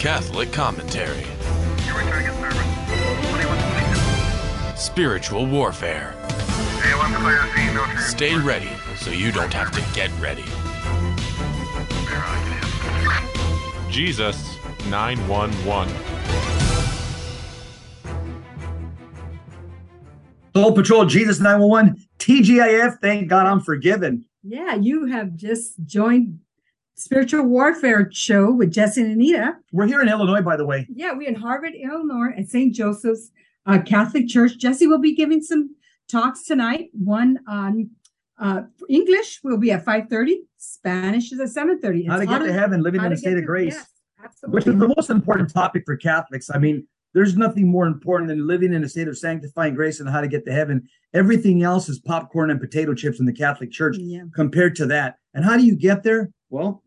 Catholic commentary. Spiritual warfare. Stay ready so you don't have to get ready. Jesus 911. Soul Patrol, Jesus 911, TGIF, thank God I'm forgiven. Yeah, you have just joined Spiritual Warfare Show with Jesse and Anita. We're here in Illinois, by the way. Yeah, we're in Harvard, Illinois at St. Joseph's uh, Catholic Church. Jesse will be giving some talks tonight. One on uh, English will be at 5.30. Spanish is at 7.30. How to get to heaven, living in a state of grace, yes, which is the most important topic for Catholics. I mean, there's nothing more important than living in a state of sanctifying grace and how to get to heaven. Everything else is popcorn and potato chips in the Catholic Church Yeah. compared to that. And how do you get there? Well,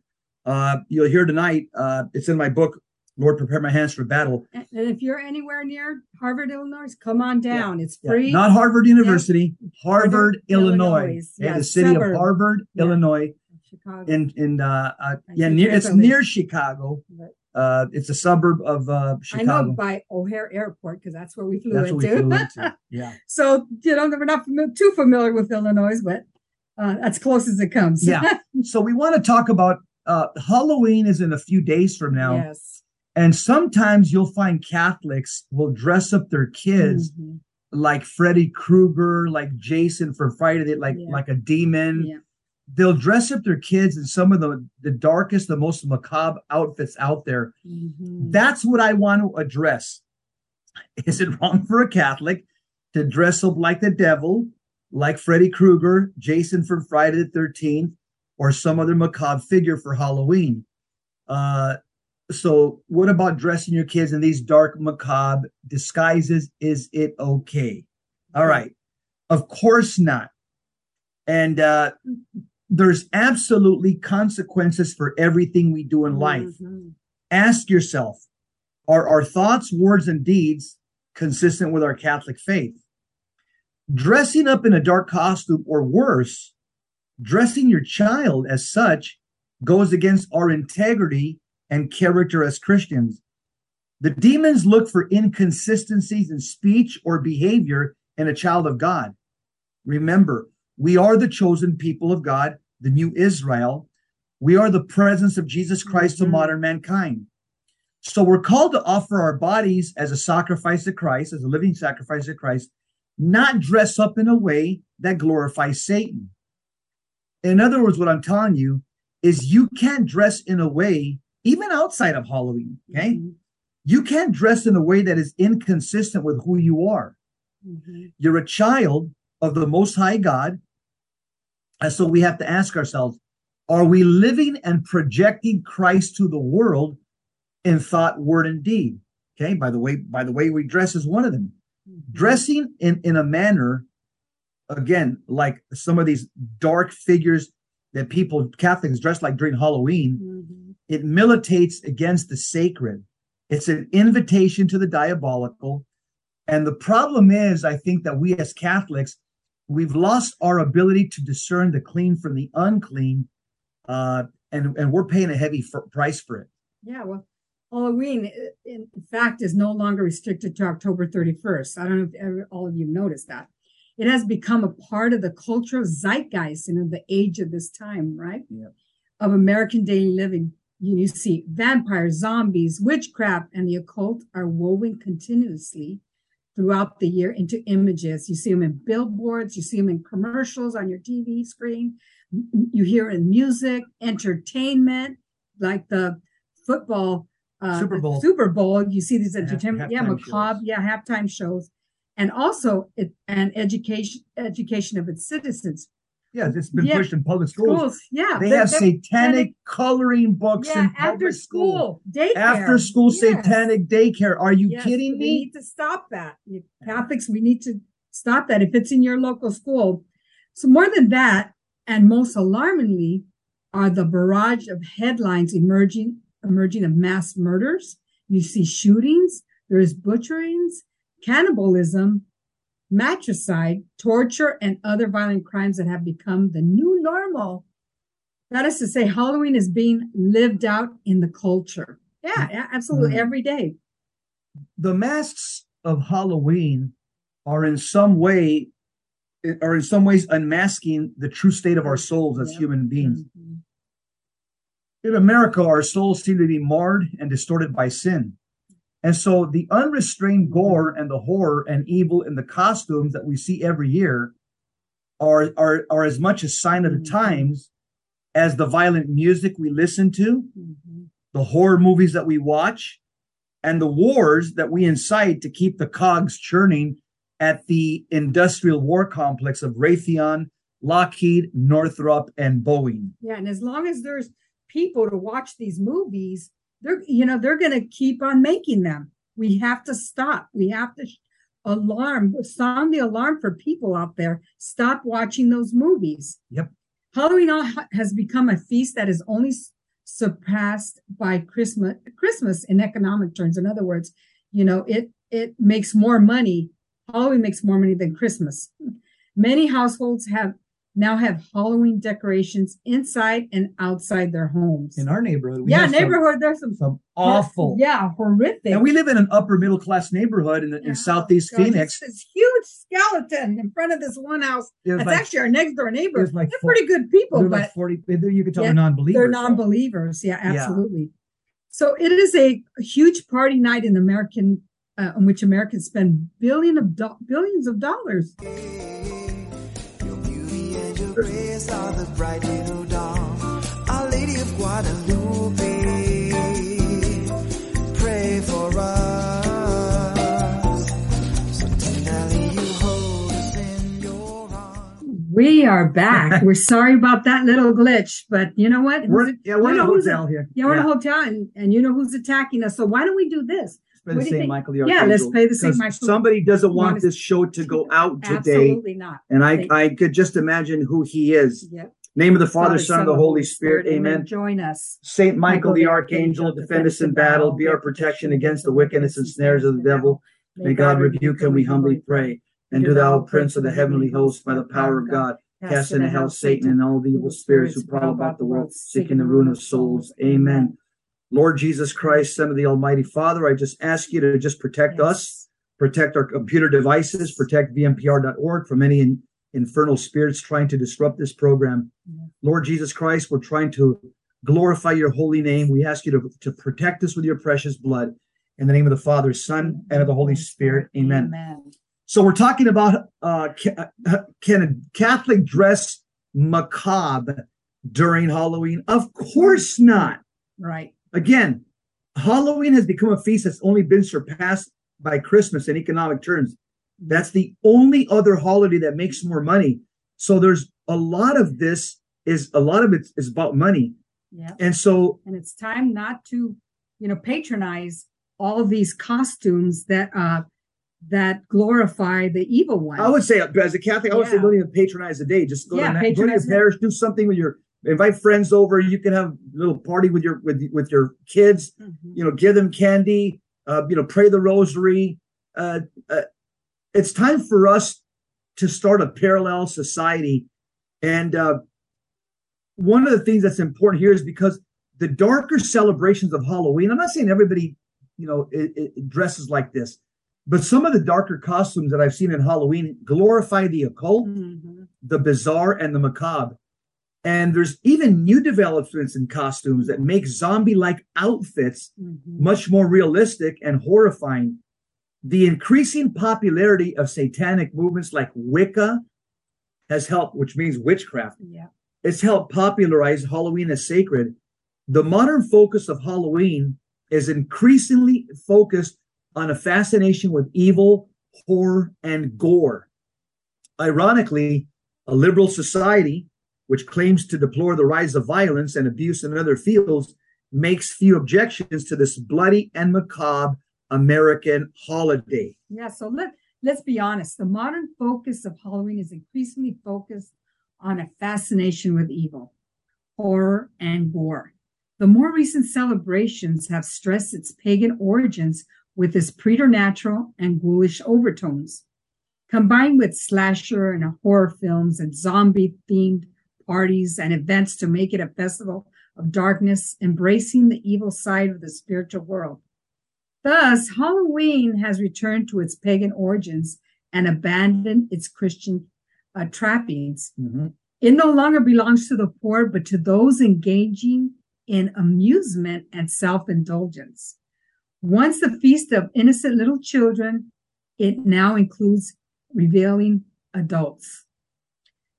uh, you'll hear tonight. Uh, it's in my book, Lord, Prepare My Hands for Battle. And and if you're anywhere near Harvard, Illinois, come on down. It's Yeah, free. Not Harvard University, Harvard, Harvard, Illinois. Illinois. Yeah, Yeah, the city suburb. of Harvard, Yeah. Illinois. Chicago. In in uh, uh I yeah, near it's near Chicago. Uh, it's a suburb of uh I Chicago. know by O'Hare Airport because that's where we flew That's what we into. flew into. Yeah. so you know we're not too familiar with Illinois, but uh, as close as it comes. Yeah. So we want to talk about uh Halloween is in a few days from now. Yes. And sometimes you'll find Catholics will dress up their kids Mhm. like Freddy Krueger, like Jason from Friday, like Yeah. like a demon. Yeah. They'll dress up their kids in some of the the darkest, the most macabre outfits out there. Mhm. That's what I want to address. Is it wrong for a Catholic to dress up like the devil, like Freddy Krueger, Jason from Friday the 13th, or some other macabre figure for Halloween? Uh, so, what about dressing your kids in these dark, macabre disguises? Is it okay? All right. Of course not. And uh, there's absolutely consequences for everything we do in life Mhm. ask yourself are our thoughts, words, and deeds consistent with our Catholic faith? Dressing up in a dark costume, or worse, dressing your child as such, goes against our integrity and character as Christians. The demons look for inconsistencies in speech or behavior in a child of God. Remember, we are the chosen people of God, the new Israel. We are the presence of Jesus Christ to Mhm. modern mankind. So we're called to offer our bodies as a sacrifice to Christ, as a living sacrifice to Christ, not dress up in a way that glorifies Satan. In other words, what I'm telling you is you can't dress in a way, even outside of Halloween, okay? Mhm. You can't dress in a way that is inconsistent with who you are. Mhm. You're a child of the Most High God. And so we have to ask ourselves are we living and projecting Christ to the world in thought, word, and deed? Okay, by the way, by the way we dress is one of them. Dressing in, in a manner, again, like some of these dark figures that people, Catholics, dress like during Halloween, Mhm. it militates against the sacred. It's an invitation to the diabolical. And the problem is, I think that we as Catholics, we've lost our ability to discern the clean from the unclean. Uh, and, and we're paying a heavy f- price for it. Yeah, well, Halloween, in fact, is no longer restricted to October 31st. I don't know if all of you noticed that. It has become a part of the cultural zeitgeist and of the age of this time, right? Yeah. Of American daily living. You, you see vampires, zombies, witchcraft, and the occult are woven continuously throughout the year into images. You see them in billboards, you see them in commercials on your TV screen, you hear in music, entertainment, like the football uh, Super Bowl. Super Bowl. You see these Half- entertainment, yeah, halftime macabre, shows. yeah, halftime shows, and also it, and education education of its citizens. Yeah, it's been Yeah. pushed in public schools. Schools, yeah, They they're- have satanic coloring books yeah, in after public school, daycare, After school Yes. satanic daycare. Are you Yes, kidding me? We need to stop that. You Catholics, we need to stop that if it's in your local school. So more than that, and most alarmingly, are the barrage of headlines emerging emerging of mass murders. You see shootings, there is butcherings, cannibalism, matricide, torture, and other violent crimes that have become the new normal. That is to say, Halloween is being lived out in the culture. Yeah, yeah absolutely. Mm. Every day. The masks of Halloween are in some way are in some ways unmasking the true state of our souls as Yeah. human beings. Mhm. In America, our souls seem to be marred and distorted by sin. And so the unrestrained gore and the horror and evil in the costumes that we see every year are, are, are as much a sign of the Mhm. times as the violent music we listen to, Mhm. the horror movies that we watch, and the wars that we incite to keep the cogs churning at the industrial war complex of Raytheon, Lockheed, Northrop, and Boeing. Yeah, and as long as there's people to watch these movies, they're you know they're going to keep on making them. We have to stop. We have to alarm, sound the alarm for people out there. Stop watching those movies. Yep. Halloween has become a feast that is only surpassed by Christmas. Christmas in economic terms. In other words, you know it it makes more money. Halloween makes more money than Christmas. Many households have now have Halloween decorations inside and outside their homes. In our neighborhood, we yeah, have some- neighborhood. There's some some awful. Yeah, horrific. And we live in an upper middle class neighborhood in, in Yeah, Southeast God, Phoenix. This, huge skeleton in front of this one house. It was That's like, actually our next door neighbor. like They're four- pretty good people, they're but like 40, you could tell Yeah, they're non-believers. they're non-believers. Yeah, Yeah. absolutely. So it is a huge party night in American, uh, in which Americans spend billion of do- billions of dollars. Your beauty grace are the bright little dawn. Our Lady of Guadalupe, pray for us. So tenderly you hold us in your arms. We are back. We're sorry about that little glitch, but you know what? We're, yeah, we're in a hotel here. Yeah, we're in a hotel, and, and you know who's attacking us. So why don't we do this? Play the do you St. think? Michael the Archangel. Yeah, let's play the because Michael. Somebody doesn't Want this show to go out today. Absolutely not. And I, I could just imagine who he is. Yep. Name of the Father, Son, of the Holy Spirit. Amen. Join us. Saint Michael the Archangel, defend us in battle, be our protection against the wickedness and snares of the devil. May God rebuke him, we humbly pray. And do thou, Prince of the heavenly host, by the power of God, cast into hell Satan and all the evil spirits who prowl about the world, seeking the ruin of souls. Amen. Lord Jesus Christ, Son of the Almighty Father, I just ask you to just protect us, protect our computer devices, protect VMPR.org from any in, infernal spirits trying to disrupt this program. Yeah. Lord Jesus Christ, we're trying to glorify your holy name. We ask you to, to protect us with your precious blood. In the name of the Father, Son, and of the Holy Spirit. Amen. Amen. So we're talking about uh, uh, can a Catholic dress macabre during Halloween? Of course not. Right. Again, Halloween has become a feast that's only been surpassed by Christmas in economic terms. That's the only other holiday that makes more money. So there's a lot of this is a lot of it is about money. Yeah. And so And it's time not to, you know, patronize all of these costumes that uh that glorify the evil one. I would say, as a Catholic, I would say don't even patronize the day. Just go, Yeah, to, go to your parish, do something with your, invite friends over. You can have a little party with your with with your kids. Mhm. You know, give them candy. Uh, you know, pray the rosary. Uh, uh, it's time for us to start a parallel society. And uh, one of the things that's important here is because the darker celebrations of Halloween. I'm not saying everybody, you know, it, it dresses like this, but some of the darker costumes that I've seen in Halloween glorify the occult, Mhm. the bizarre, and the macabre. And there's even new developments in costumes that make zombie-like outfits Mhm. much more realistic and horrifying. The increasing popularity of satanic movements like Wicca has helped, which means witchcraft. Yeah. It's helped popularize Halloween as sacred. The modern focus of Halloween is increasingly focused on a fascination with evil, horror, and gore. Ironically, a liberal society, which claims to deplore the rise of violence and abuse in other fields, makes few objections to this bloody and macabre American holiday. Yeah, so let let's be honest. The modern focus of Halloween is increasingly focused on a fascination with evil, horror, and gore. The more recent celebrations have stressed its pagan origins with its preternatural and ghoulish overtones. Combined with slasher and horror films and zombie themed parties and events to make it a festival of darkness, embracing the evil side of the spiritual world. Thus, Halloween has returned to its pagan origins and abandoned its Christian uh, trappings. Mhm. It no longer belongs to the poor, but to those engaging in amusement and self indulgence. Once the feast of innocent little children, it now includes revealing adults.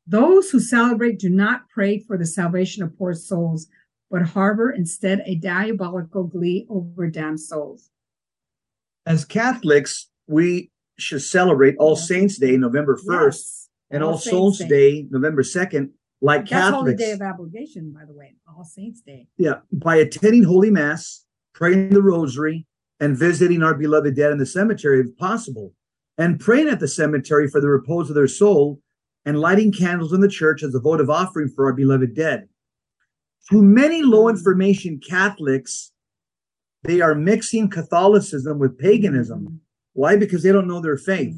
Those who celebrate do not pray for the salvation of poor souls, but harbor instead a diabolical glee over damned souls. As Catholics, we should celebrate All. Saints Day, November 1st, Yes. and All All Souls Day. Day, November 2nd, like That's Holy Catholics. Day of Obligation, by the way, All Saints Day. yeah, by attending Holy Mass, praying the Rosary, and visiting our beloved dead in the cemetery if possible, and praying at the cemetery for the repose of their soul, and lighting candles in the church as a votive offering for our beloved dead. To many low information Catholics, they are mixing Catholicism with paganism. Why? Because they don't know their faith.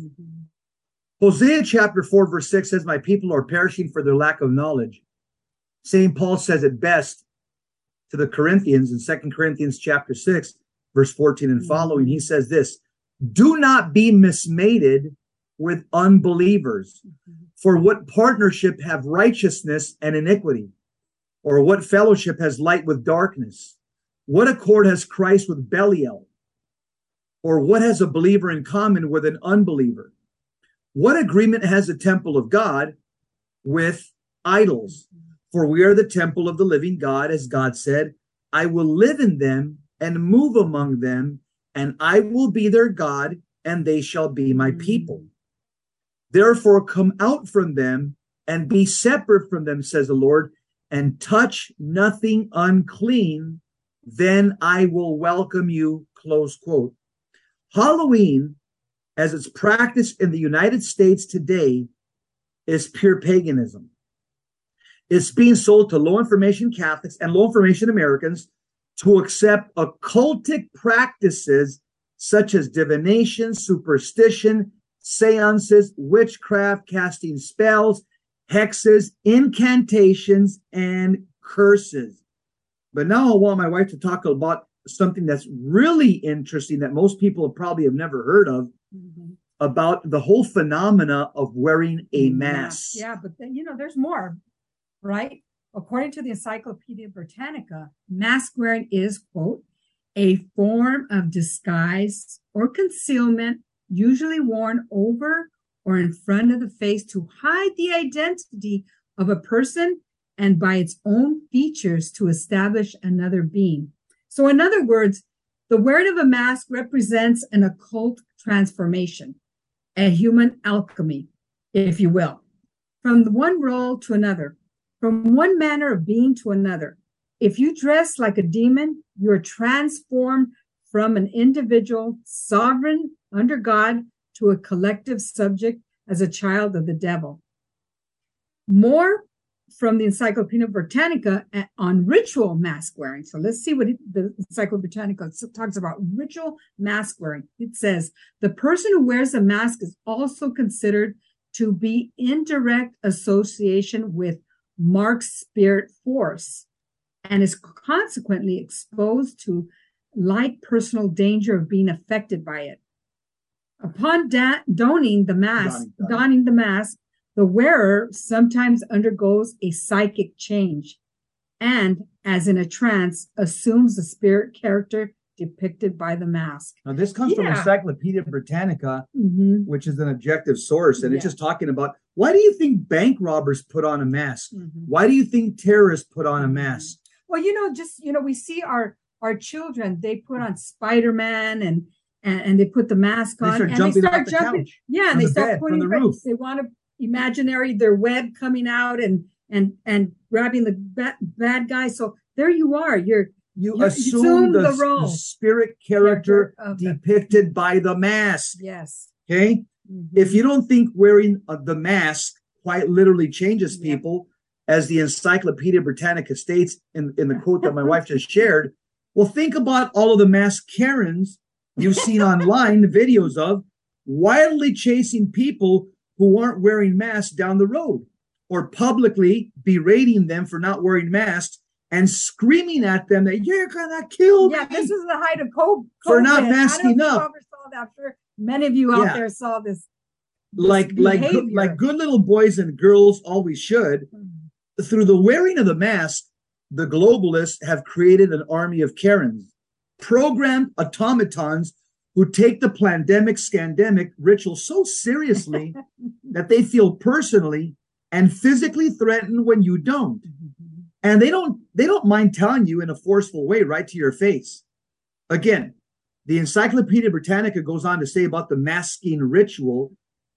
Hosea chapter 4, verse 6 says, My people are perishing for their lack of knowledge. St. Paul says it best to the Corinthians in 2 Corinthians chapter 6, verse 14 and following. He says this Do not be mismated with unbelievers. For what partnership have righteousness and iniquity? Or what fellowship has light with darkness? What accord has Christ with Belial? Or what has a believer in common with an unbeliever? What agreement has the temple of God with idols? For we are the temple of the living God, as God said, I will live in them and move among them, and I will be their God, and they shall be my people. Therefore, come out from them and be separate from them, says the Lord, and touch nothing unclean. Then I will welcome you. Close quote. Halloween, as it's practiced in the United States today, is pure paganism. It's being sold to low information Catholics and low information Americans to accept occultic practices such as divination, superstition, seances, witchcraft, casting spells, hexes, incantations, and curses. But now I want my wife to talk about something that's really interesting that most people probably have never heard of Mhm. about the whole phenomena of wearing a mask. Yeah, but then, you know, there's more, right? According to the Encyclopedia Britannica, mask wearing is, quote, a form of disguise or concealment, usually worn over or in front of the face to hide the identity of a person and by its own features to establish another being. So, in other words, the wearing of a mask represents an occult transformation, a human alchemy, if you will, from one role to another, from one manner of being to another. If you dress like a demon, you're transformed from an individual sovereign under God to a collective subject as a child of the devil. More from the Encyclopedia Britannica on ritual mask wearing. So let's see what the Encyclopedia Britannica talks about ritual mask wearing. It says the person who wears a mask is also considered to be in direct association with Mark's spirit force and is consequently exposed to like personal danger of being affected by it. Upon da- donning the mask, Donning, donning. donning the mask, the wearer sometimes undergoes a psychic change and, as in a trance, assumes the spirit character depicted by the mask. Now, this comes from Encyclopedia Britannica, Mhm, which is an objective source, and it's just talking about why do you think bank robbers put on a mask? mhm. Why do you think terrorists put on a mask? Well, you know, just you know, we see our our children. They put on Spider Man and, and and they put the mask They on start and jumping they start jumping. couch, Yeah, and they the start bed, putting the roof. They want to imaginary their web coming out and and and grabbing the bad, bad guy. So there you are. You're You You assume assume the, the the role. spirit character, Character depicted by the mask. yes. Okay. Mhm. If you don't think wearing uh, the mask quite literally changes people, as the Encyclopedia Britannica states in, in the quote that my wife just shared, well, think about all of the masked Karens you've seen online, the videos of wildly chasing people who aren't wearing masks down the road or publicly berating them for not wearing masks and screaming at them that you're gonna kill them. Yeah, me. this is the height of COVID. For not masking I don't know if you up. I'm sure many of you out Yeah. there saw this. this like like good, behavior. like good little boys and girls always should. Mm. Through the wearing of the mask, the globalists have created an army of Karens, programmed automatons who take the pandemic scandemic ritual so seriously that they feel personally and physically threatened when you don't. Mm-hmm. And they don't they don't mind telling you in a forceful way right to your face. Again, the Encyclopedia Britannica goes on to say about the masking ritual.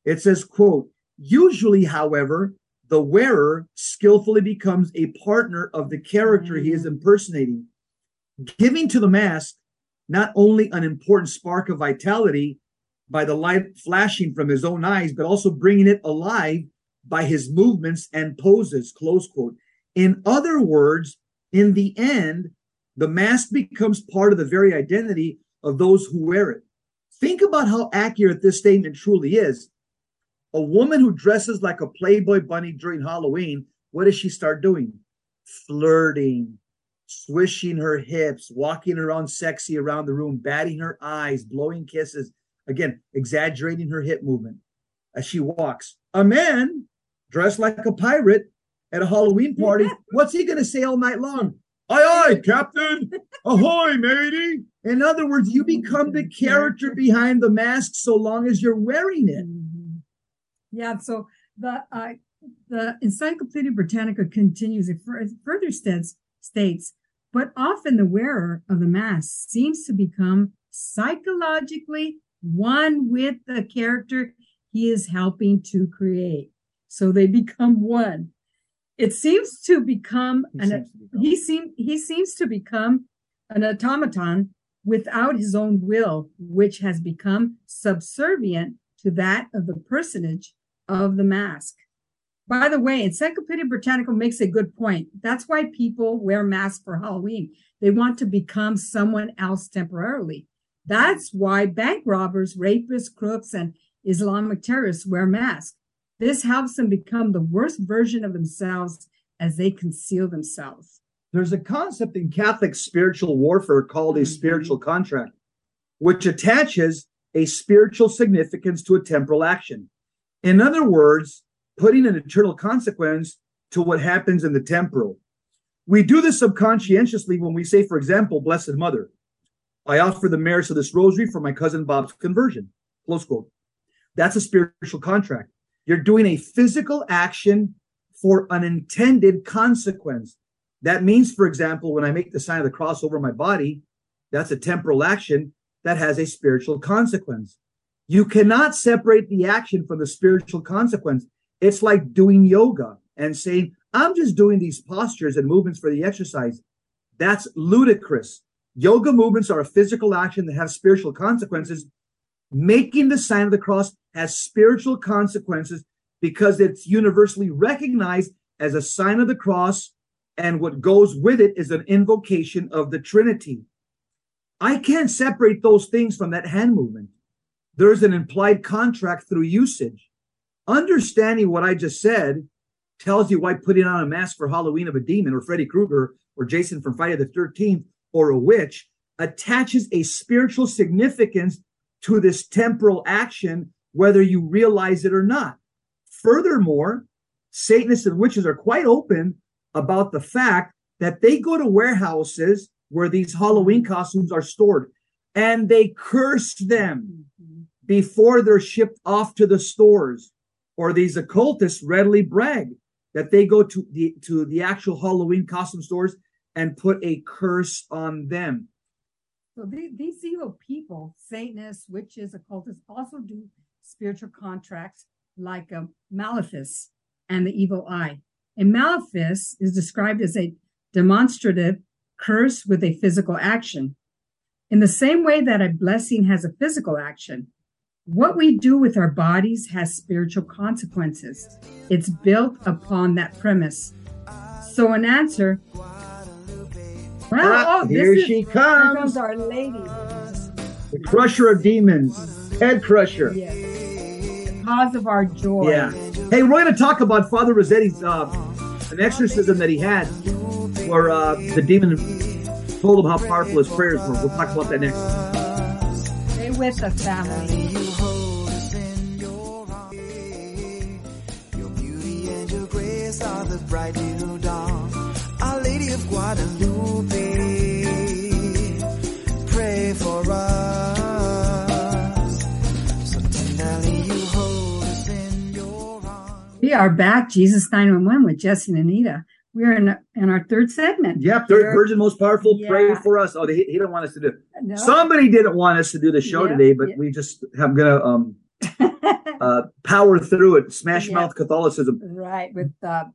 It says, quote, usually, however, the wearer skillfully becomes a partner of the character he is mm. impersonating, giving to the mask not only an important spark of vitality by the light flashing from his own eyes, but also bringing it alive by his movements and poses, close quote. In other words, in the end, the mask becomes part of the very identity of those who wear it. Think about how accurate this statement truly is. A woman who dresses like a Playboy bunny during Halloween, what does she start doing? Flirting, swishing her hips, walking around sexy around the room, batting her eyes, blowing kisses, again, exaggerating her hip movement as she walks. A man dressed like a pirate at a Halloween party, what's he going to say all night long? Aye, aye, Captain. Ahoy, matey. In other words, you become the character behind the mask so long as you're wearing it. Yeah, so the uh, the Encyclopedia Britannica continues. It further states, states, but often the wearer of the mask seems to become psychologically one with the character he is helping to create. So they become one. It seems to become He an seems to become. he seem he seems to become an automaton without his own will, which has become subservient to that of the personage of the mask. By the way, Encyclopedia Britannica makes a good point. That's why people wear masks for Halloween. They want to become someone else temporarily. That's why bank robbers, rapists, crooks, and Islamic terrorists wear masks. This helps them become the worst version of themselves as they conceal themselves. There's a concept in Catholic spiritual warfare called a spiritual mm-hmm. contract, which attaches a spiritual significance to a temporal action. In other words, putting an eternal consequence to what happens in the temporal. We do this subconsciously when we say, for example, Blessed Mother, I offer the merits of this rosary for my cousin Bob's conversion. Close quote. That's a spiritual contract. You're doing a physical action for an intended consequence. That means, for example, when I make the sign of the cross over my body, that's a temporal action that has a spiritual consequence. You cannot separate the action from the spiritual consequence. It's like doing yoga and saying, I'm just doing these postures and movements for the exercise. That's ludicrous. Yoga movements are a physical action that have spiritual consequences. Making the sign of the cross has spiritual consequences because it's universally recognized as a sign of the cross and what goes with it is an invocation of the Trinity. I can't separate those things from that hand movement. There's an implied contract through usage. Understanding what I just said tells you why putting on a mask for Halloween of a demon or Freddy Krueger or Jason from Friday the 13th or a witch attaches a spiritual significance to this temporal action, whether you realize it or not. Furthermore, Satanists and witches are quite open about the fact that they go to warehouses where these Halloween costumes are stored and they curse them before they're shipped off to the stores. Or these occultists readily brag that they go to the to the actual Halloween costume stores and put a curse on them. So the- these evil people, Satanists, witches, occultists, also do spiritual contracts like a malefice and the evil eye. A malefice is described as a demonstrative curse with a physical action. In the same way that a blessing has a physical action, what we do with our bodies has spiritual consequences. It's built upon that premise. So, an answer. Well, oh, here is- she here comes comes, our lady. the crusher of demons, head crusher. Yeah. The cause of our joy. Yeah. Hey, we're going to talk about Father Rossetti's uh, an exorcism that he had. where uh, the demon told him how powerful his prayers were. We'll talk about that next. Stay with us, family. Grace are bright little dawn. Our Lady of Guadalupe, pray for us. So tenderly you hold us in your arms. We are back, Jesus 911 with Jesse and Anita. We're in, in our third segment. Yep, third Here- Virgin most powerful. Pray for us. Oh, he, he didn't want us to do. No. Somebody didn't want us to do the show Yeah, today, but yeah. we just have gonna um uh power through it. Smash Yeah. mouth Catholicism. right, with uh,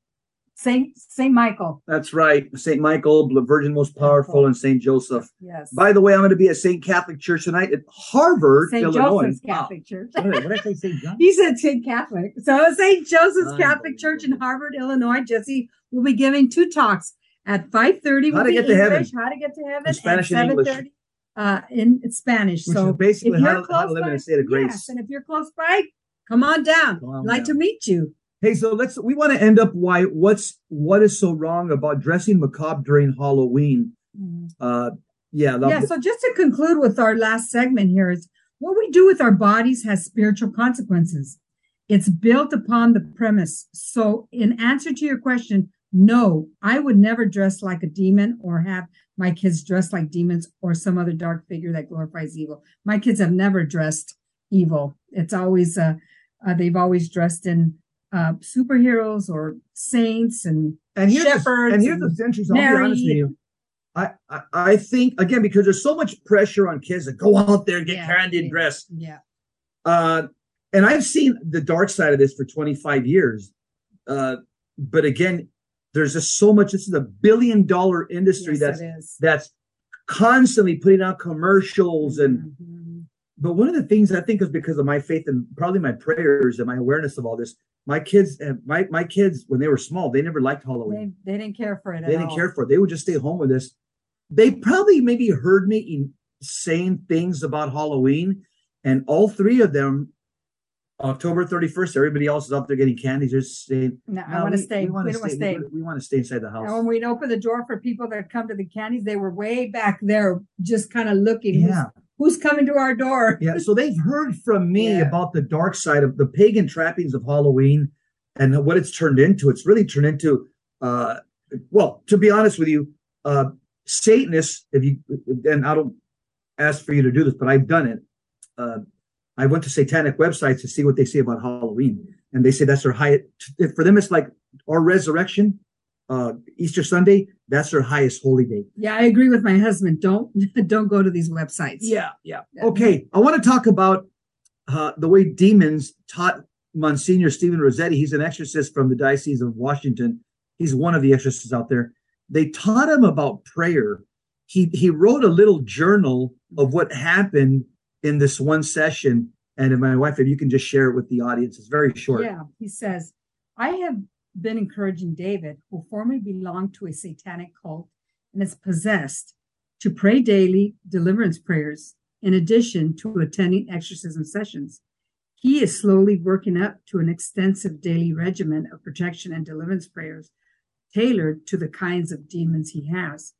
Saint Saint Michael. That's right. Saint Michael, the Virgin most powerful, and Saint Joseph. Yes. By the way, I'm going to be at Saint Catholic Church tonight at Harvard, St. Illinois. Joseph's Catholic Church. Wow. What did I say? Saint John? He said St. Catholic. So St. Joseph's Catholic Church in Harvard, Illinois. Jesse will be giving two talks at 5.30 How to get to heaven. How to get to heaven, In Spanish and English. uh, in Spanish. Which so basically if how you're to, how to close live in by- a state of grace. Yes, and if you're close by, come on down. Come on like down. to meet you. Hey, so let's we want to end up why what's what is so wrong about dressing macabre during Halloween? Uh yeah, Yeah, so just to conclude with our last segment here is what we do with our bodies has spiritual consequences. It's built upon the premise. So, in answer to your question, no, I would never dress like a demon or have my kids dress like demons or some other dark figure that glorifies evil. My kids have never dressed evil. It's always, uh, uh they've always dressed in uh, superheroes or saints and and here's the, shepherds and here's the centuries. I'll be Mary. honest with you. I, I I think again because there's so much pressure on kids to go out there and get Yeah, candy and yeah. dress. yeah, Uh, and I've seen the dark side of this for 25 years. Uh, but again, there's just so much. This is a billion dollar industry yes, that's that's constantly putting out commercials and Mhm. But one of the things I think is because of my faith and probably my prayers and my awareness of all this. My kids and my my kids when they were small, they never liked Halloween. They, they didn't care for it They, didn't all. care for it. They would just stay home with us. They probably maybe heard me in saying things about Halloween, and all three of them, October 31st, everybody else is out there getting candies. They're just saying, No, I want to stay. We, want to stay. We, we want to stay inside the house. And when we'd open the door for people that come to the candies, they were way back there, just kind of looking. yeah. Who's, coming to our door? Yeah, so they've heard from me Yeah. about the dark side of the pagan trappings of Halloween and what it's turned into. It's really turned into, uh, well, to be honest with you, uh, Satanists. If you and I don't ask for you to do this, but I've done it. Uh, I went to satanic websites to see what they say about Halloween, and they say that's their highest. For them, it's like our resurrection, uh, Easter Sunday. That's their highest holy day. Yeah, I agree with my husband. Don't don't go to these websites. Yeah, yeah. Yeah. Okay, I want to talk about uh, the way demons taught Monsignor Stephen Rossetti. He's an exorcist from the Diocese of Washington. He's one of the exorcists out there. They taught him about prayer. He he wrote a little journal of what happened in this one session. And if my wife, if you can just share it with the audience, it's very short. Yeah, he says, I have been encouraging David, who formerly belonged to a satanic cult and is possessed, to pray daily deliverance prayers in addition to attending exorcism sessions. He is slowly working up to an extensive daily regimen of protection and deliverance prayers tailored to the kinds of demons he has.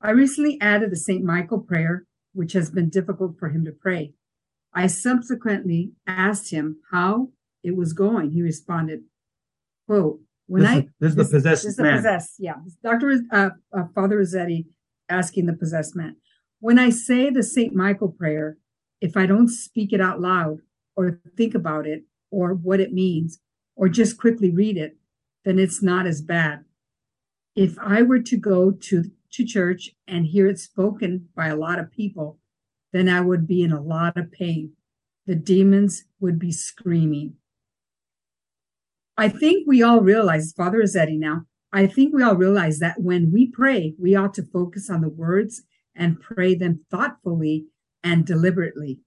I recently added the St. Michael prayer, which has been difficult for him to pray. I subsequently asked him how it was going. He responded, quote, when this, I is, this is the possessed this is the possessed, yeah. Dr. Uh, uh, Father Rossetti asking the possessed man. When I say the St. Michael prayer, if I don't speak it out loud or think about it or what it means or just quickly read it, then it's not as bad. If I were to go to, to church and hear it spoken by a lot of people, then I would be in a lot of pain. The demons would be screaming. I think we all realize, Father Rossetti now, I think we all realize that when we pray, we ought to focus on the words and pray them thoughtfully and deliberately.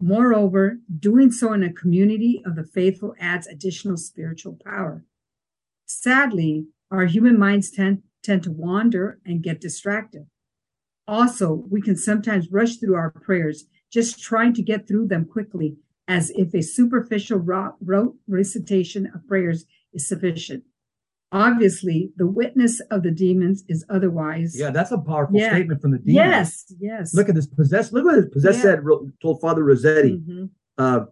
Moreover, doing so in a community of the faithful adds additional spiritual power. Sadly, our human minds tend, tend to wander and get distracted. Also, we can sometimes rush through our prayers, just trying to get through them quickly, as if a superficial rote recitation of prayers is sufficient. Obviously, the witness of the demons is otherwise. Yeah, that's a powerful Yeah. statement from the demon. Yes, yes. Look at this possessed. Look what this possessed Yeah. said. Told Father Rossetti Mhm, uh,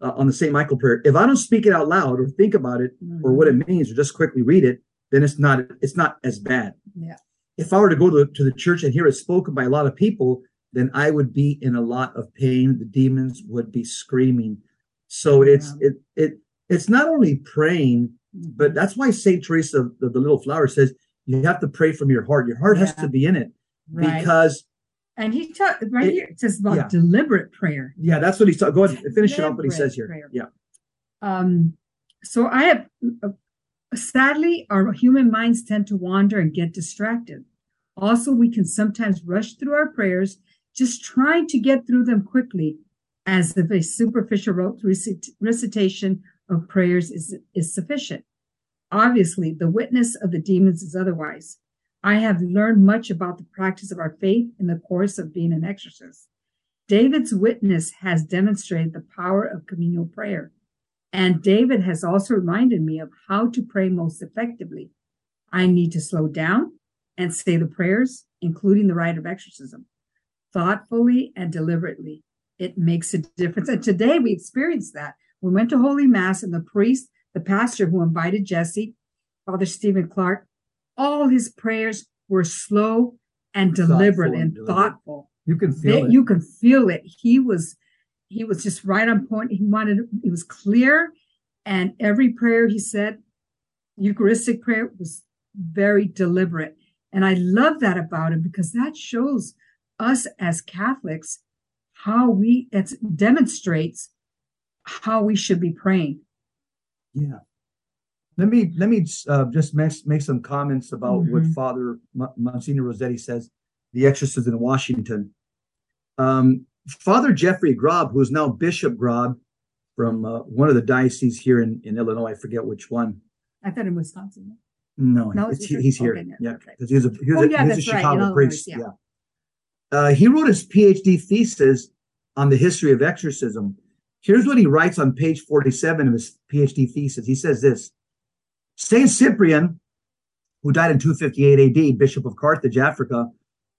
uh, on the Saint Michael prayer. If I don't speak it out loud or think about it or what it means or just quickly read it, then it's not it's not as bad. Yeah. If I were to go to, to the church and hear it spoken by a lot of people, then I would be in a lot of pain. The demons would be screaming. So it's it it it's not only praying, but that's why Saint Teresa of the, the Little Flower says you have to pray from your heart. Your heart has to be in it right. because and he taught right It- here. It says about yeah. deliberate prayer. yeah, that's what he's talking. Go ahead and finish it up. What he says here. prayer. Yeah. Um, so I have, uh, sadly, our human minds tend to wander and get distracted. Also, we can sometimes rush through our prayers, just trying to get through them quickly, as if a superficial recit- recitation of prayers is, is sufficient. Obviously, the witness of the demons is otherwise. I have learned much about the practice of our faith in the course of being an exorcist. David's witness has demonstrated the power of communal prayer. And David has also reminded me of how to pray most effectively. I need to slow down and say the prayers, including the rite of exorcism, thoughtfully and deliberately. It makes a difference. And today we experienced that. We went to Holy Mass, and the priest, the pastor who invited Jesse, Father Stephen Clark, all his prayers were slow and Thoughtful deliberate and and deliberate. thoughtful You can feel that it. you can feel it. He was he was just right on point. He wanted he was clear, and every prayer he said, Eucharistic prayer was very deliberate. And I love that about him because that shows us as Catholics how we it demonstrates how we should be praying. Yeah. Let me let me uh, just make, make some comments about what Mhm. Father Mo- Monsignor Rossetti says, the exorcist in Washington. Um, Father Jeffrey Grob, who is now Bishop Grob from uh, one of the dioceses here in, in Illinois, I forget which one. I thought in Wisconsin. No, No, it's, it's he- here. he's here. Okay, yeah, yeah, okay. because he was a he was Oh, a, yeah, he was a that's right, in Chicago Illinois, priest. yeah. Yeah. Uh, he wrote his PhD thesis on the history of exorcism. Here's what he writes on page 47 of his PhD thesis. He says this Saint Cyprian, who died in 258 AD, Bishop of Carthage, Africa,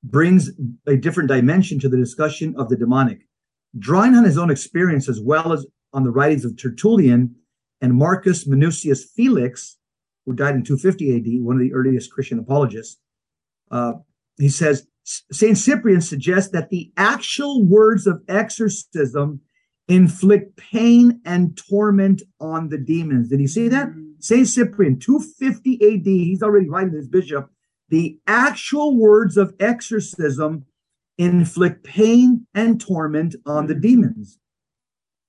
brings a different dimension to the discussion of the demonic. Drawing on his own experience as well as on the writings of Tertullian and Marcus Minucius Felix, who died in 250 AD, one of the earliest Christian apologists, uh, he says Saint Cyprian suggests that the actual words of exorcism inflict pain and torment on the demons. Did you see that? Mm-hmm. Saint Cyprian, 250 AD, he's already writing this bishop. The actual words of exorcism inflict pain and torment on the mm-hmm. demons.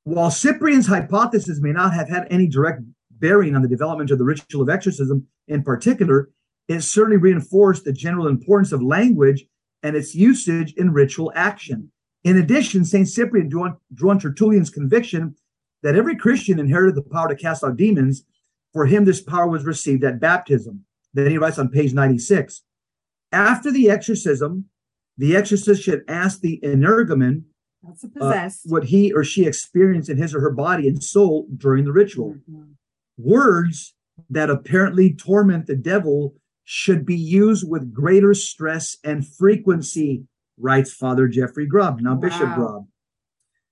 While Cyprian's hypothesis may not have had any direct bearing on the development of the ritual of exorcism in particular, it certainly reinforced the general importance of language and its usage in ritual action. In addition, St. Cyprian drew on, drew on Tertullian's conviction that every Christian inherited the power to cast out demons. For him, this power was received at baptism. Then he writes on page 96 After the exorcism, the exorcist should ask the energumen uh, what he or she experienced in his or her body and soul during the ritual. Mhm. Words that apparently torment the devil should be used with greater stress and frequency, writes Father Jeffrey Grob, now Bishop Wow. Grob.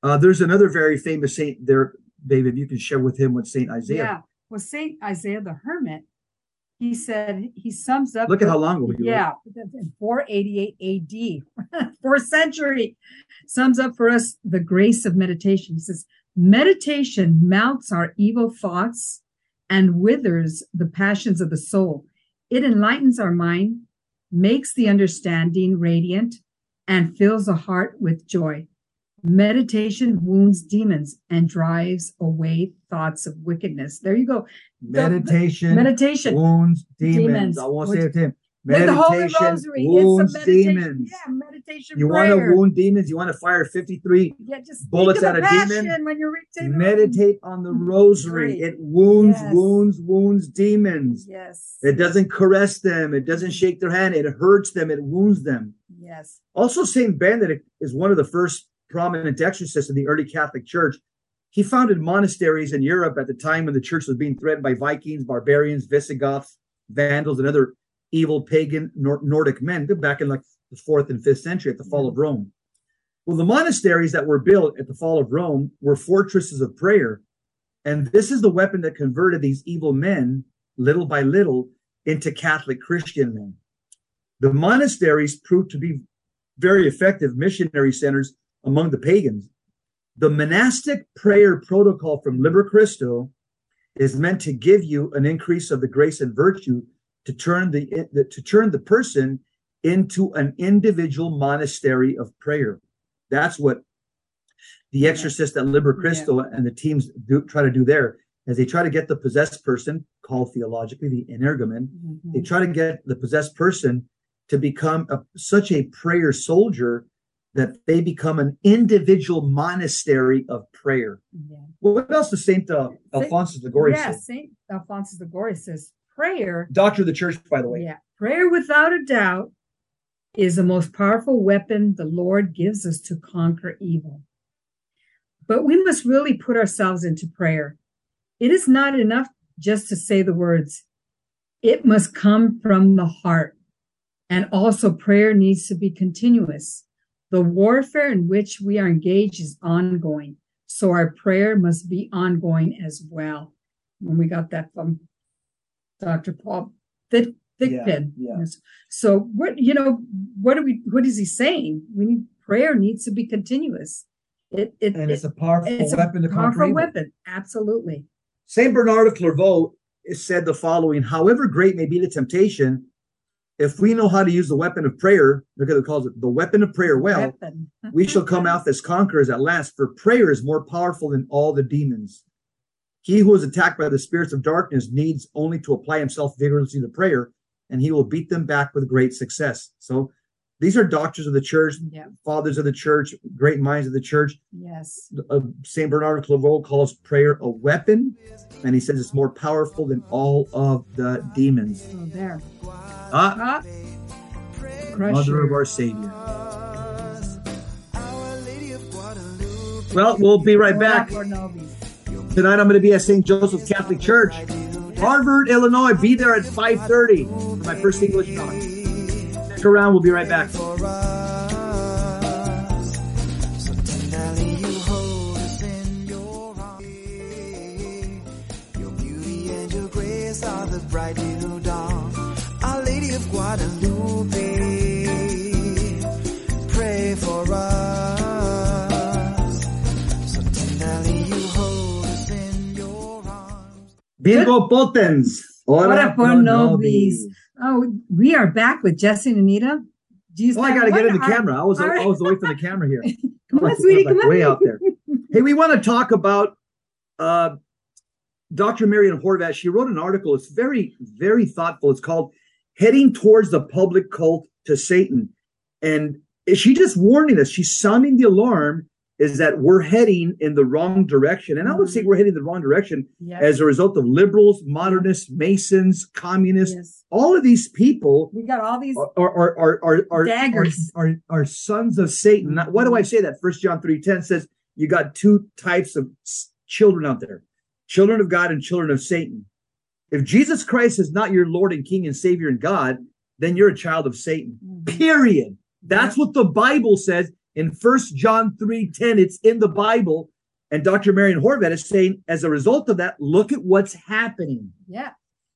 Uh, there's another very famous saint there, David. You can share with him what Saint Isaiah. Yeah. Well, Saint Isaiah the Hermit, he said he sums up. Look at the- how long ago. Yeah, in 488 AD, fourth century, sums up for us the grace of meditation. He says, Meditation melts our evil thoughts and withers the passions of the soul. It enlightens our mind, makes the understanding radiant, and fills the heart with joy. Meditation wounds demons and drives away thoughts of wickedness. There you go. The- Meditation, Meditation. wounds, demons. Demons. I won't say it to Like the Holy Meditation Rosary. wounds, meditation. demons. Yeah, meditation You want to wound demons? You want to fire 53 yeah, just bullets at a demon? when you're reading. meditate on the mm, rosary. Great. It wounds, Yes. wounds, wounds demons. Yes. It doesn't caress them. It doesn't shake their hand. It hurts them. It wounds them. Yes. Also, Saint Benedict is one of the first prominent exorcists in the early Catholic Church. He founded monasteries in Europe at the time when the church was being threatened by Vikings, barbarians, Visigoths, Vandals, and other evil pagan Nor- Nordic men back in like the fourth and fifth century at the fall of Rome. Well, the monasteries that were built at the fall of Rome were fortresses of prayer. And this is the weapon that converted these evil men, little by little, into Catholic Christian men. The monasteries proved to be very effective missionary centers among the pagans. The monastic prayer protocol from Liber Christo is meant to give you an increase of the grace and virtue to turn the to turn the person into an individual monastery of prayer. That's what the exorcist at Liber Christo and the teams do try to do there as they try to get the possessed person called theologically the energumen Mm-hmm. they try to get the possessed person to become a, such a prayer soldier that they become an individual monastery of prayer Yeah. what else does saint uh, alphonsus de Liguori yeah, say Saint Alphonsus de Liguori says prayer. doctor of the church by the way Yeah, prayer without a doubt is the most powerful weapon the Lord gives us to conquer evil. But we must really put ourselves into prayer. It is not enough just to say the words. It must come from the heart. And also prayer needs to be continuous. The warfare in which we are engaged is ongoing. So our prayer must be ongoing as well. When we got that from Dr. Paul Thick, Thigpen. yeah. Yes. So what you know, what are we what is he saying? We need prayer needs to be continuous. It it, and it's it- a powerful it's weapon to a conquer powerful weapon. Absolutely. Saint Bernard of Clairvaux said the following: However great may be the temptation, if we know how to use the weapon of prayer, look at it calls it the weapon of prayer well, we shall come out as conquerors at last. For prayer is more powerful than all the demons. He who is attacked by the spirits of darkness needs only to apply himself vigorously to prayer, and he will beat them back with great success. So, these are doctors of the church, Yeah. fathers of the church, great minds of the church. Yes. uh, Saint Bernard of Clairvaux calls prayer a weapon, and he says it's more powerful than all of the demons. So there. Ah, Ah. Mother of our Savior. Our Lady of Guadalupe. Well, we'll be right back. Tonight I'm going to be at St. Joseph's Catholic Church, Harvard, Illinois. Be there at 5:30 for my first English talk. Stick around. We'll be right back. Guadalupe, pray for us. Virgo Potens. Ora pro nobis. Oh, we are back with Jesse and Anita. Geez, Oh, I got to get in the what camera. I was all I was away from the camera here. Come on, Like- sweetie, like come way on. out there. Hey, we want to talk about uh, Dr. Marian Horvat. She wrote an article. It's very, very thoughtful. It's called "Heading Towards the Public Cult to Satan," and she just warning us. She's sounding the alarm. Is that we're heading in the wrong direction, and I would say we're heading in the wrong direction Yes, as a result of liberals, modernists, Masons, communists. yes. All of these people We got all these. are are are are are, Daggers. are, are, are sons of Satan. Now, why do I say that? First John three ten says you got two types of children out there: children of God and children of Satan. If Jesus Christ is not your Lord and King and Savior and God, then you're a child of Satan. Mhm. Period. That's what the Bible says in First John three ten. It's in the Bible. And Dr. Marian Horvat is saying, as a result of that, look at what's happening. Yeah.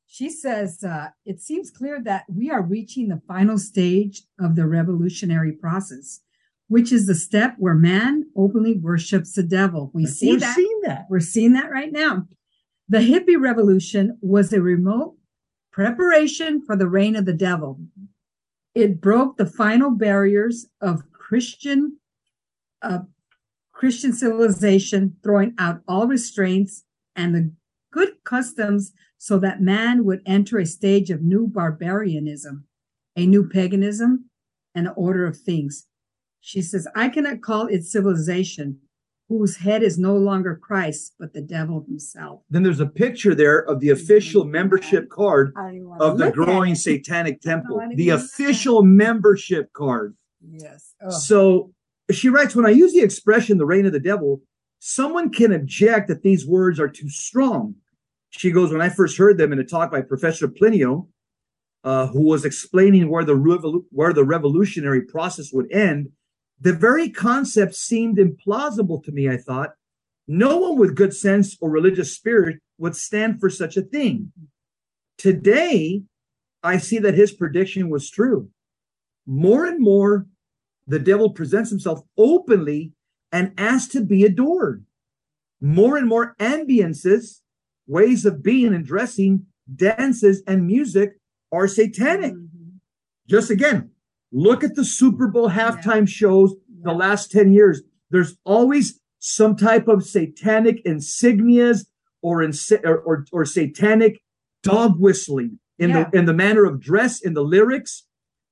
She says uh, it seems clear that we are reaching the final stage of the revolutionary process, which is the step where man openly worships the devil. We see We're that. seeing that. We're seeing that right now. The hippie revolution was a remote preparation for the reign of the devil. It broke the final barriers of Christian uh, Christian civilization, throwing out all restraints and the good customs so that man would enter a stage of new barbarianism, a new paganism, and an order of things. She says, I cannot call it civilization whose head is no longer Christ, but the devil himself. Then there's a picture there of the official membership card of the growing satanic temple. The go look at official membership card. Yes. So she writes, when I use the expression the reign of the devil, someone can object that these words are too strong. She goes, when I first heard them in a talk by Professor Plinio, uh, who was explaining where the revolu- where the revolutionary process would end, the very concept seemed implausible to me. I thought no one with good sense or religious spirit would stand for such a thing. Today, I see that his prediction was true. More and more, the devil presents himself openly and asks to be adored. More and more ambiances, ways of being and dressing, dances, and music are satanic. Mhm. Just again, look at the Super Bowl halftime shows the last 10 years. There's always some type of satanic insignias or, or, or, or satanic dog whistling in Yeah. the in the manner of dress in the lyrics.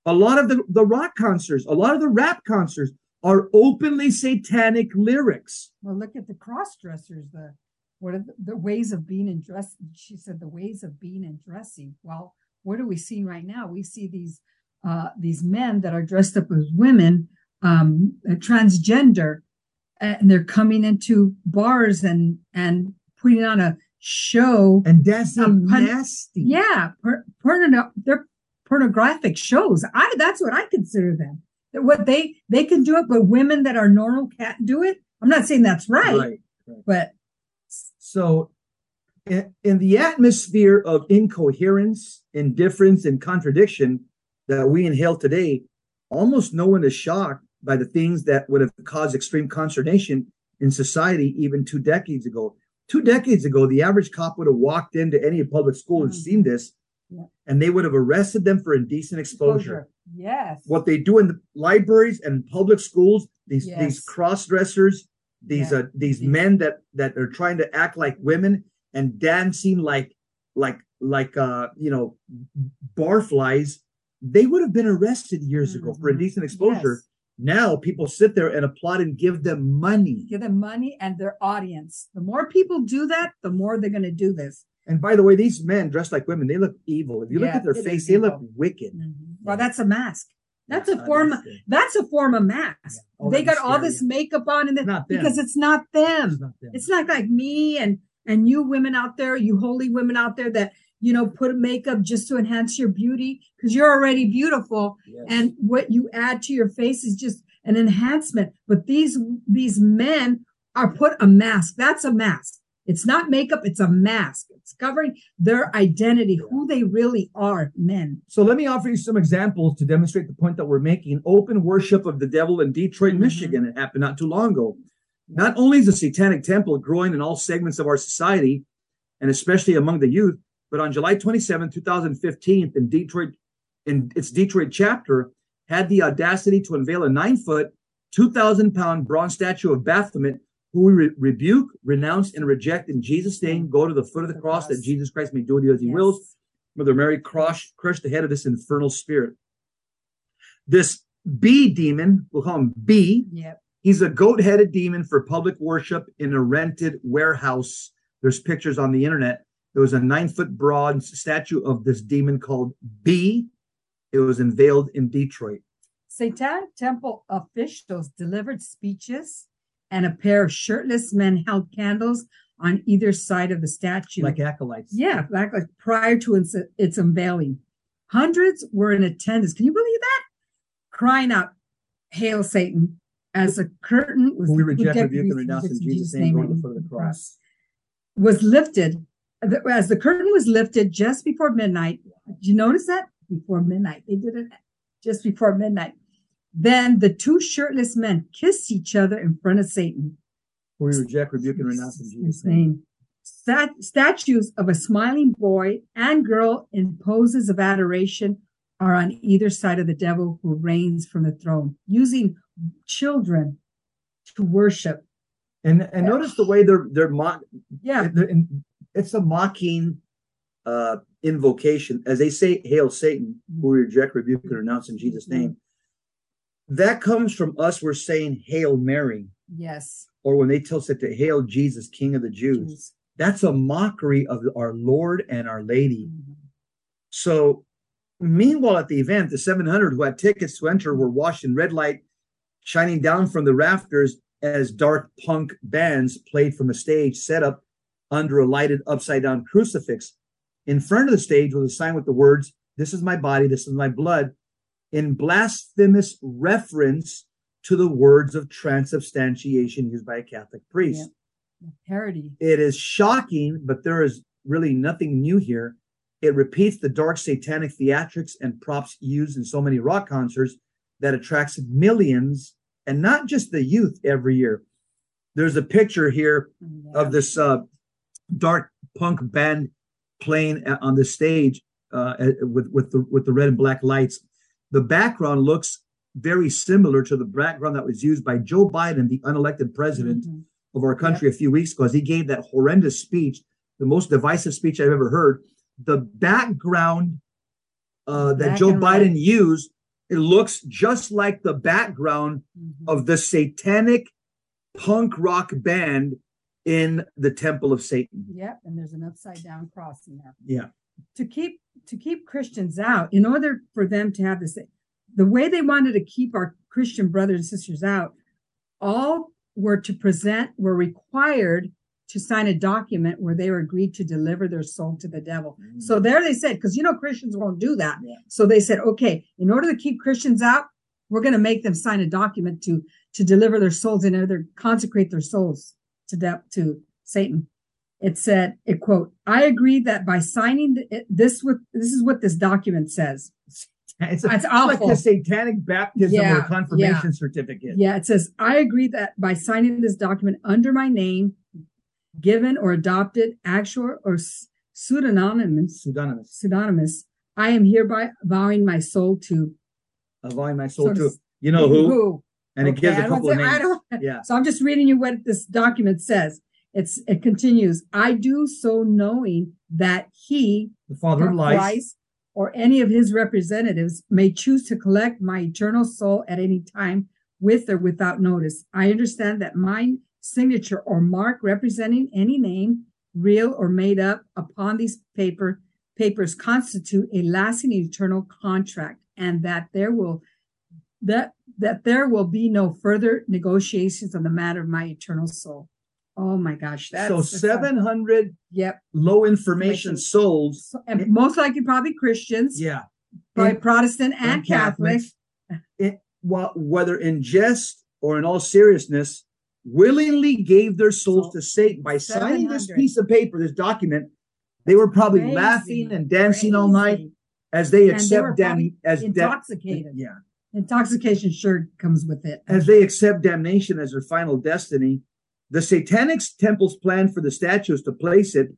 A lot of the, the rock concerts, a lot of the rap concerts are openly satanic lyrics. Well, look at the cross dressers. The what are the, the ways of being and dress? She said the ways of being and dressing. Well, what are we seeing right now? We see these uh, these men that are dressed up as women, um, transgender, and they're coming into bars and and putting on a show. And dancing A pun- nasty. Yeah, por- porno, they're pornographic shows. I that's what I consider them. That what they they can do it, but women that are normal can't do it. I'm not saying that's right, right. but So, in, in the atmosphere of incoherence, indifference, and contradiction that we inhale today, almost no one is shocked by the things that would have caused extreme consternation in society even two decades ago. Two decades ago, the average cop would have walked into any public school and Mhm. seen this, Yeah. and they would have arrested them for indecent exposure. Yes. What they do in the libraries and public schools, these these Yes. cross dressers, these Yeah. uh these These- men that that are trying to act like women and dancing like like like uh you know barflies, they would have been arrested years ago for Mhm. indecent exposure. Yes. Now people sit there and applaud and give them money. Give them money and their audience. The more people do that, the more they're going to do this. And by the way, these men dressed like women, they look evil. If you look at their face, they look wicked. Mm-hmm. Well, that's a mask. That's Yeah, a form. that's. A form of mask. Yeah. Oh, they got be all this makeup on, and then because it's not them. It's not them. It's not like me and and you women out there, you holy women out there that you know put makeup just to enhance your beauty because you're already beautiful, Yes. and what you add to your face is just an enhancement. But these these men are put a mask. That's a mask. It's not makeup. It's a mask. It's covering their identity, who they really are, men. So let me offer you some examples to demonstrate the point that we're making. Open worship of the devil in Detroit, Mhm. Michigan. It happened not too long ago. Not only is the satanic temple growing in all segments of our society, and especially among the youth, but on July 27, 2015, in Detroit, in its Detroit chapter, had the audacity to unveil a nine foot, 2,000 pound bronze statue of Baphomet, who we re- rebuke, renounce, and reject in Jesus' name. Go to the foot of the cross that. Jesus Christ may do with you as he wills. Mother Mary crush, crushed the head of this infernal spirit. This B demon, we'll call him B, Yep. he's a goat headed demon for public worship in a rented warehouse. There's pictures on the internet. There was a nine foot broad statue of this demon called B. It was unveiled in Detroit. Satanic temple officials delivered speeches, and a pair of shirtless men held candles on either side of the statue. Like acolytes. yeah, like, like prior to its, its unveiling. Hundreds were in attendance. Can you believe that? Crying out, "Hail Satan!" As the curtain was We reject, rebuke, and renounce in Jesus' name. Go to the foot of the cross. was lifted as the curtain was lifted just before midnight. Did you notice that? Before midnight. They did it just before midnight. Then the two shirtless men kissed each other in front of Satan. We reject, rebuke, and renounce in Jesus' name. Stat- statues of a smiling boy and girl in poses of adoration are on either side of the devil who reigns from the throne, using children to worship. And and notice the way they're they're mock, Yeah, they're in- it's a mocking uh invocation as they say hail satan who we reject rebuke and renounce in jesus name that comes from us we're saying hail mary yes. or when they tell us to hail jesus king of the jews that's a mockery of our lord and our lady Mhm. so meanwhile at the event the 700 who had tickets to enter were washed in red light shining down from the rafters as dark punk bands played from a stage set up under a lighted upside down crucifix. In front of the stage was a sign with the words, this is my body, this is my blood, in blasphemous reference to the words of transubstantiation used by a Catholic priest. Parody. It is shocking, but there is really nothing new here. It repeats the dark satanic theatrics and props used in so many rock concerts that attracts millions and not just the youth every year. There's a picture here of this uh, dark punk band playing on the stage uh, with with the with the red and black lights. The background looks very similar to the background that was used by Joe Biden, the unelected president Mhm. of our country a few weeks ago, as he gave that horrendous speech, the most divisive speech I've ever heard. The background uh, that Black Joe Biden used, it looks just like the background Mhm. of the satanic punk rock band in the Temple of Satan. Yep, and there's an upside down cross in there. Yeah. To keep to keep Christians out, in order for them to have this, the way they wanted to keep our Christian brothers and sisters out, all were to present were required to sign a document where they were agreed to deliver their soul to the devil. Mm. So there they said, because you know Christians won't do that. Yeah. So they said, okay, in order to keep Christians out, we're going to make them sign a document to to deliver their souls and either consecrate their souls to de- to Satan. It said, "It quote: I agree that by signing th- it- this with this is what this document says. It's, It's like awful. the satanic baptism or Yeah, confirmation certificate. Yeah, it says, I agree that by signing this document under my name, given or adopted, actual or pseudonymous, Pseudonymous. pseudonymous, I am hereby vowing my soul to Avowing my soul So to you know who, and it gives a couple of say- I names. Yeah, So I'm just reading you what this document says. It's it continues. I do so knowing that he, the father of lies. Christ, or any of his representatives may choose to collect my eternal soul at any time with or without notice. I understand that my signature or mark representing any name, real or made up, upon these paper papers constitute a lasting eternal contract, and that there will that that there will be no further negotiations on the matter of my eternal soul. Oh my gosh, that's so that's- seven hundred Yep, low information Information. souls. So- and most likely probably Christians, Yeah, in- Protestant and, Catholic. it, wha- whether in jest or in all seriousness, willingly gave their souls to Satan by signing this piece of paper, this document. They were probably Crazy, laughing and dancing all night as they And they accept probably as intoxicated. yeah Intoxication sure comes with it. as they accept damnation as their final destiny. The Satanic Temple's plan for the statue is to place it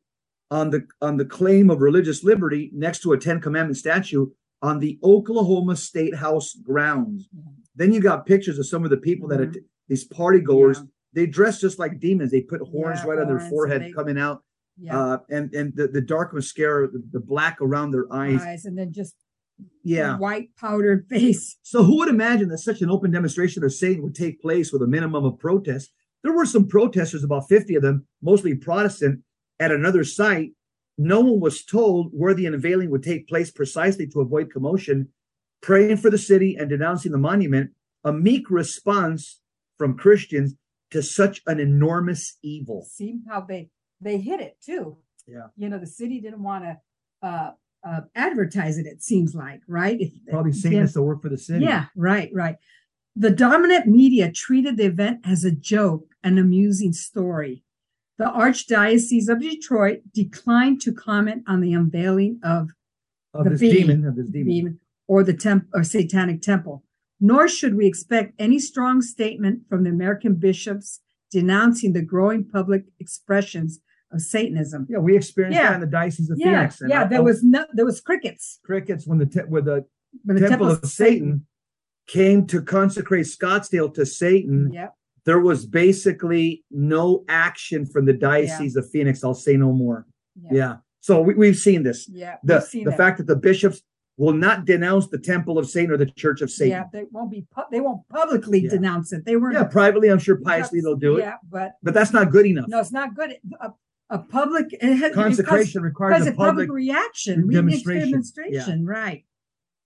on the on the claim of religious liberty next to a Ten Commandment statue on the Oklahoma State House grounds. Then you got pictures of some of the people that Mhm. att- these party goers. Yeah. They dress just like demons. They put horns Yeah, right on their forehead they- coming out, Yeah. uh, and and the, the dark mascara, the, the black around their eyes. eyes and then just Yeah. white powdered face. So who would imagine that such an open demonstration of Satan would take place with a minimum of protest? There were some protesters, about 50 of them, mostly Protestant, at another site. No one was told where the unveiling would take place precisely to avoid commotion, praying for the city and denouncing the monument, a meek response from Christians to such an enormous evil. See how they they hit it too. Yeah. You know, the city didn't want to uh, uh, advertise it. It seems like right. Probably saying this to work for the city. Yeah, right, right. The dominant media treated the event as a joke, an amusing story. The Archdiocese of Detroit declined to comment on the unveiling of Of The this demon, of this demon. demon or the temp or satanic temple. Nor should we expect any strong statement from the American bishops denouncing the growing public expressions of Satanism. Yeah, we experienced Yeah. that in the Diocese of Yeah, Phoenix. yeah, there was no, there was crickets. crickets when the te- when the But the temple of Satan came to consecrate Scottsdale to Satan, Yep. there was basically no action from the Diocese of Phoenix. I'll say no more. Yeah. So we, we've seen this. Yeah. The, we've seen the that. fact that the bishops will not denounce the temple of Satan or the church of Satan. Yeah, they won't be. pu- They won't publicly Yeah. denounce it. They weren't. Yeah, privately, I'm sure piously they'll do it, Yeah, but but that's not good enough. no, it's not good. A, a public it has, Consecration because, requires because a public, public reaction, we need demonstration. demonstration, right?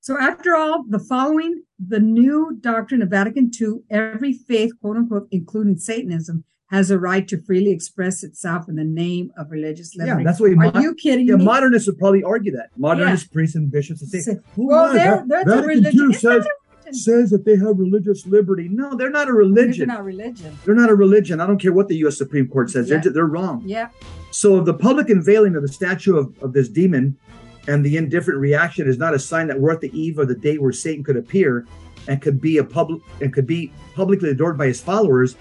So after all, the following the new doctrine of Vatican II, every faith, quote unquote, including Satanism, has a right to freely express itself in the name of religious liberty. Yeah, that's what you, Are mo- you kidding yeah, me? modernists would probably argue that. Modernist priests and bishops would say, Say, "Oh well, they're, they're the Vatican religion. II says religion. says that they have religious liberty." No, they're not a religion. They're not religion. They're not a religion. I don't care what the U.S. Supreme Court says. Yeah. They're, they're wrong. Yeah. So the public unveiling of the statue of, of this demon and the indifferent reaction is not a sign that we're at the eve of the day where Satan could appear and could be a public and could be publicly adored by his followers.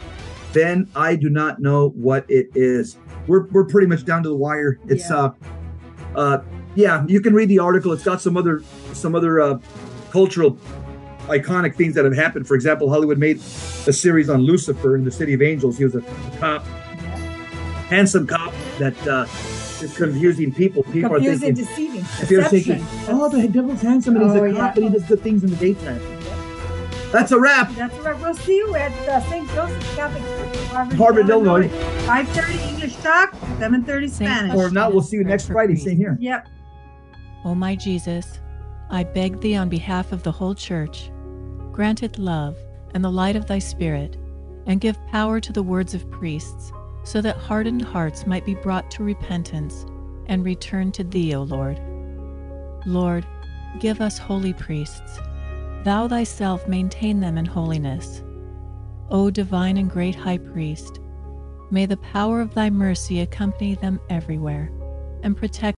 Then I do not know what it is. We're we're pretty much down to the wire. It's Yeah. uh uh yeah, you can read the article. It's got some other some other uh cultural iconic things that have happened. For example, Hollywood made a series on Lucifer in the City of Angels. He was a cop handsome cop that uh, is confusing people. People Confusing, are thinking, deceiving, if you're deception. thinking, oh, the devil's handsome and he's Oh, a yeah. cop and he does good things in the daytime. That's a wrap. That's right. We'll see you at uh, St. Joseph's Catholic Church, Harvard, Harvard, Illinois. 5.30 English talk, 7.30 Spanish. Or if not, we'll see you next Friday. Same here. Yep. Oh my Jesus, I beg thee on behalf of the whole Church, grant it love and the light of thy Spirit, and give power to the words of priests, so that hardened hearts might be brought to repentance and return to thee, O Lord. Lord, give us holy priests. Thou thyself maintain them in holiness. O divine and great high priest, may the power of thy mercy accompany them everywhere and protect